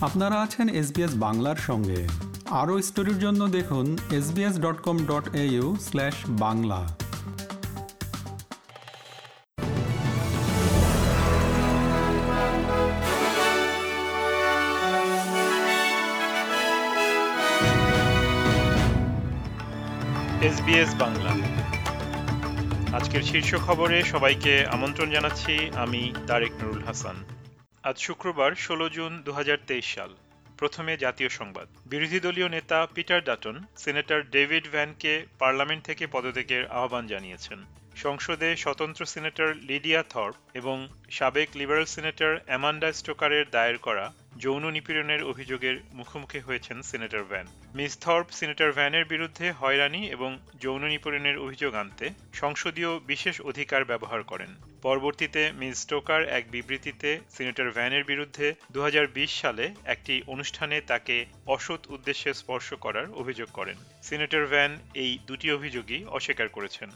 আপনারা আছেন এসবিএস বাংলার সঙ্গে। আরও স্টোরির জন্য দেখুন SBS dot com dot au slash Bangla. SBS Bangla. আজকের শীর্ষ খবরে সবাইকে আমন্ত্রণ জানাচ্ছি। আমি তারেক নুরুল হাসান। আজ শুক্রবার ষোলো জুন দু হাজার তেইশ সাল। প্রথমে জাতীয় সংবাদ। বিরোধী দলীয় নেতা পিটার ডাটন, সিনেটর ডেভিড ভ্যানকে পার্লামেন্ট থেকে পদত্যাগের আহ্বান জানিয়েছেন। সংসদে স্বতন্ত্র সিনেটর লিডিয়া থর্প এবং সাবেক লিবারেল সিনেটর অ্যামান্ডা স্টোকারের দায়ের করা যৌন নিপীড়নের অভিযোগের মুখোমুখি হয়েছেন senator Van. Miss Thorpe senator ভ্যানের বিরুদ্ধে হয়রানি এবং যৌন নিপীড়নের অভিযোগ আনতে সংসদীয় বিশেষ অধিকার ব্যবহার করেন। পরবর্তীতে মিস স্টোকার এক বিবৃতিতে সিনেটর ভ্যানের বিরুদ্ধে দু হাজার বিশ সালে একটি অনুষ্ঠানে তাকে অসৎ উদ্দেশ্যে স্পর্শ করার অভিযোগ করেন। সিনেটর ভ্যান এই দুটি অভিযোগই অস্বীকার করেছেন।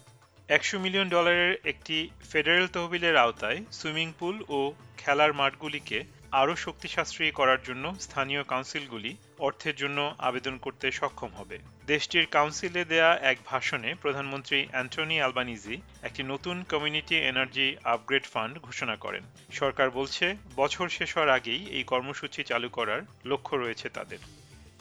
একশো মিলিয়ন ডলারের একটি ফেডারেল তহবিলের আওতায় সুইমিং পুল ও খেলার মাঠগুলিকে আরও শক্তিশাস্ত্রী করার জন্য স্থানীয় কাউন্সিলগুলি অর্থের জন্য আবেদন করতে সক্ষম হবে। দেশটির কাউন্সিলে দেয়া এক ভাষণে প্রধানমন্ত্রী অ্যান্টনি আলবানিজি একটি নতুন কমিউনিটি এনার্জি আপগ্রেড ফান্ড ঘোষণা করেন। সরকার বলছে, বছর শেষ হওয়ার আগেই এই কর্মসূচি চালু করার লক্ষ্য রয়েছে তাদের।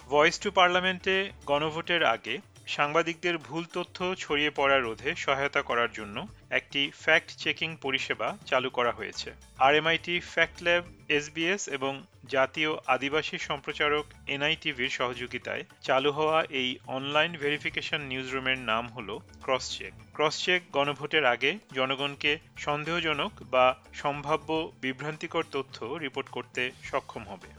ভয়েস টু পার্লামেন্টে গণভোটের আগে সাংবাদিকদের ভুল তথ্য ছড়িয়ে পড়া রোধে সহায়তা করার জন্য একটি ফ্যাক্ট চেকিং পরিষেবা চালু করা হয়েছে। আরএমআইটি ফ্যাক্ট ল্যাব এসবিএস এবং জাতীয় আদিবাসী সম্প্রচারক এনআইটিভির সহযোগিতায় চালু হওয়া এই অনলাইন ভেরিফিকেশন নিউজরুমের নাম হল ক্রসচেক ক্রসচেক গণভোটের আগে জনগণকে সন্দেহজনক বা সম্ভাব্য বিভ্রান্তিকর তথ্য রিপোর্ট করতে সক্ষম হবে।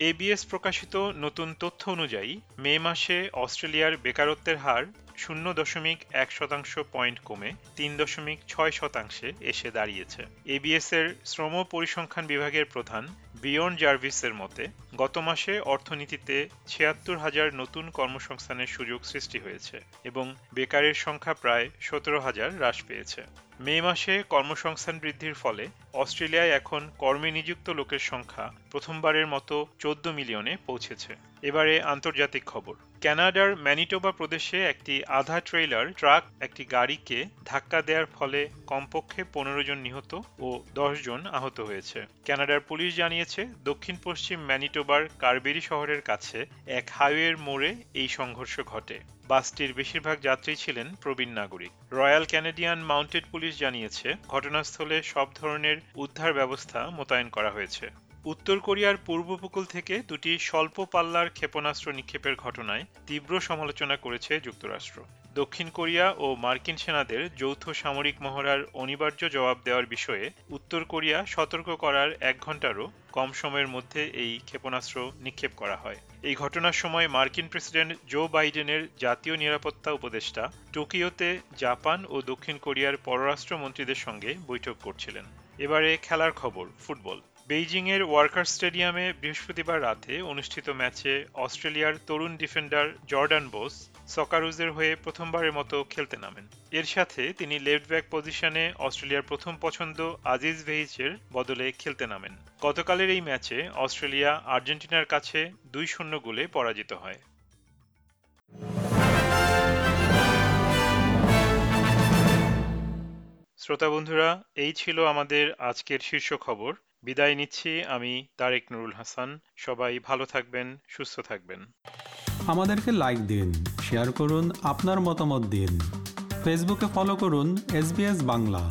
এবিএস প্রকাশিত নতুন তথ্য অনুযায়ী, মে মাসে অস্ট্রেলিয়ার বেকারত্বের হার শূন্য দশমিক এক শতাংশ পয়েন্ট কমে তিন দশমিক ছয় শতাংশে এসে দাঁড়িয়েছে। এবিএস এর শ্রম পরিসংখ্যান বিভাগের প্রধান বিয়ন জার্ভিসের মতে, গত মাসে অর্থনীতিতে ছিয়াত্তর হাজার নতুন কর্মসংস্থানের সুযোগ সৃষ্টি হয়েছে এবং বেকারের সংখ্যা প্রায় সতেরো হাজার হ্রাস পেয়েছে। মে মাসে কর্মসংস্থান বৃদ্ধির ফলে অস্ট্রেলিয়ায় এখন কর্মে নিযুক্ত লোকের সংখ্যা প্রথমবারের মতো চোদ্দ মিলিয়নে পৌঁছেছে। এবারে আন্তর্জাতিক খবর। ক্যানাডার ম্যানিটোবা প্রদেশে একটি আধা ট্রেইলার ট্রাক একটি গাড়িকে ধাক্কা দেওয়ার ফলে কমপক্ষে পনেরো জন নিহত ও দশ জন আহত হয়েছে। ক্যানাডার পুলিশ জানিয়েছে দক্ষিণ পশ্চিম ম্যানিটোবার কারবেরি শহরের কাছে এক হাইওয়ের মোড়ে এই সংঘর্ষ ঘটে। বাসটির বেশিরভাগ যাত্রী ছিলেন প্রবীণ নাগরিক। রয়্যাল ক্যানেডিয়ান মাউন্টেড পুলিশ জানিয়েছে, ঘটনাস্থলে সব ধরনের উদ্ধার ব্যবস্থা মোতায়েন করা হয়েছে। উত্তর কোরিয়ার পূর্ব উপকূল থেকে দুটি স্বল্প পাল্লার ক্ষেপণাস্ত্র নিক্ষেপের ঘটনায় তীব্র সমালোচনা করেছে যুক্তরাষ্ট্র। দক্ষিণ কোরিয়া ও মার্কিন সেনাদের যৌথ সামরিক মহড়ার অনিবার্য জবাব দেওয়ার বিষয়ে উত্তর কোরিয়া সতর্ক করার এক ঘন্টারও কম সময়ের মধ্যে এই ক্ষেপণাস্ত্র নিক্ষেপ করা হয়। এই ঘটনার সময় মার্কিন প্রেসিডেন্ট জো বাইডেনের জাতীয় নিরাপত্তা উপদেষ্টা টোকিওতে জাপান ও দক্ষিণ কোরিয়ার পররাষ্ট্রমন্ত্রীদের সঙ্গে বৈঠক করছিলেন। এবারে খেলার খবর, ফুটবল। বেইজিংয়ের ওয়ার্কার স্টেডিয়ামে বৃহস্পতিবার রাতে অনুষ্ঠিত ম্যাচে অস্ট্রেলিয়ার তরুণ ডিফেন্ডার জর্ডান বোস সকারুজের হয়ে প্রথমবারের মতো খেলতে নামেন। এর সাথে তিনি লেফট ব্যাক পজিশনে অস্ট্রেলিয়ার প্রথম পছন্দ আজিজ ভেহিচের বদলে খেলতে নামেন। গতকালের এই ম্যাচে অস্ট্রেলিয়া আর্জেন্টিনার কাছে দুই শূন্য গোলে পরাজিত হয়। শ্রোতা বন্ধুরা, এই ছিল আমাদের আজকের শীর্ষ খবর। বিদায় নিচ্ছি, আমি তারেক নুরুল হাসান। সবাই ভালো থাকবেন, সুস্থ থাকবেন। আমাদেরকে লাইক দিন শেয়ার করুন, আপনার মতামত দিন। ফেসবুকে ফলো করুন এস বাংলা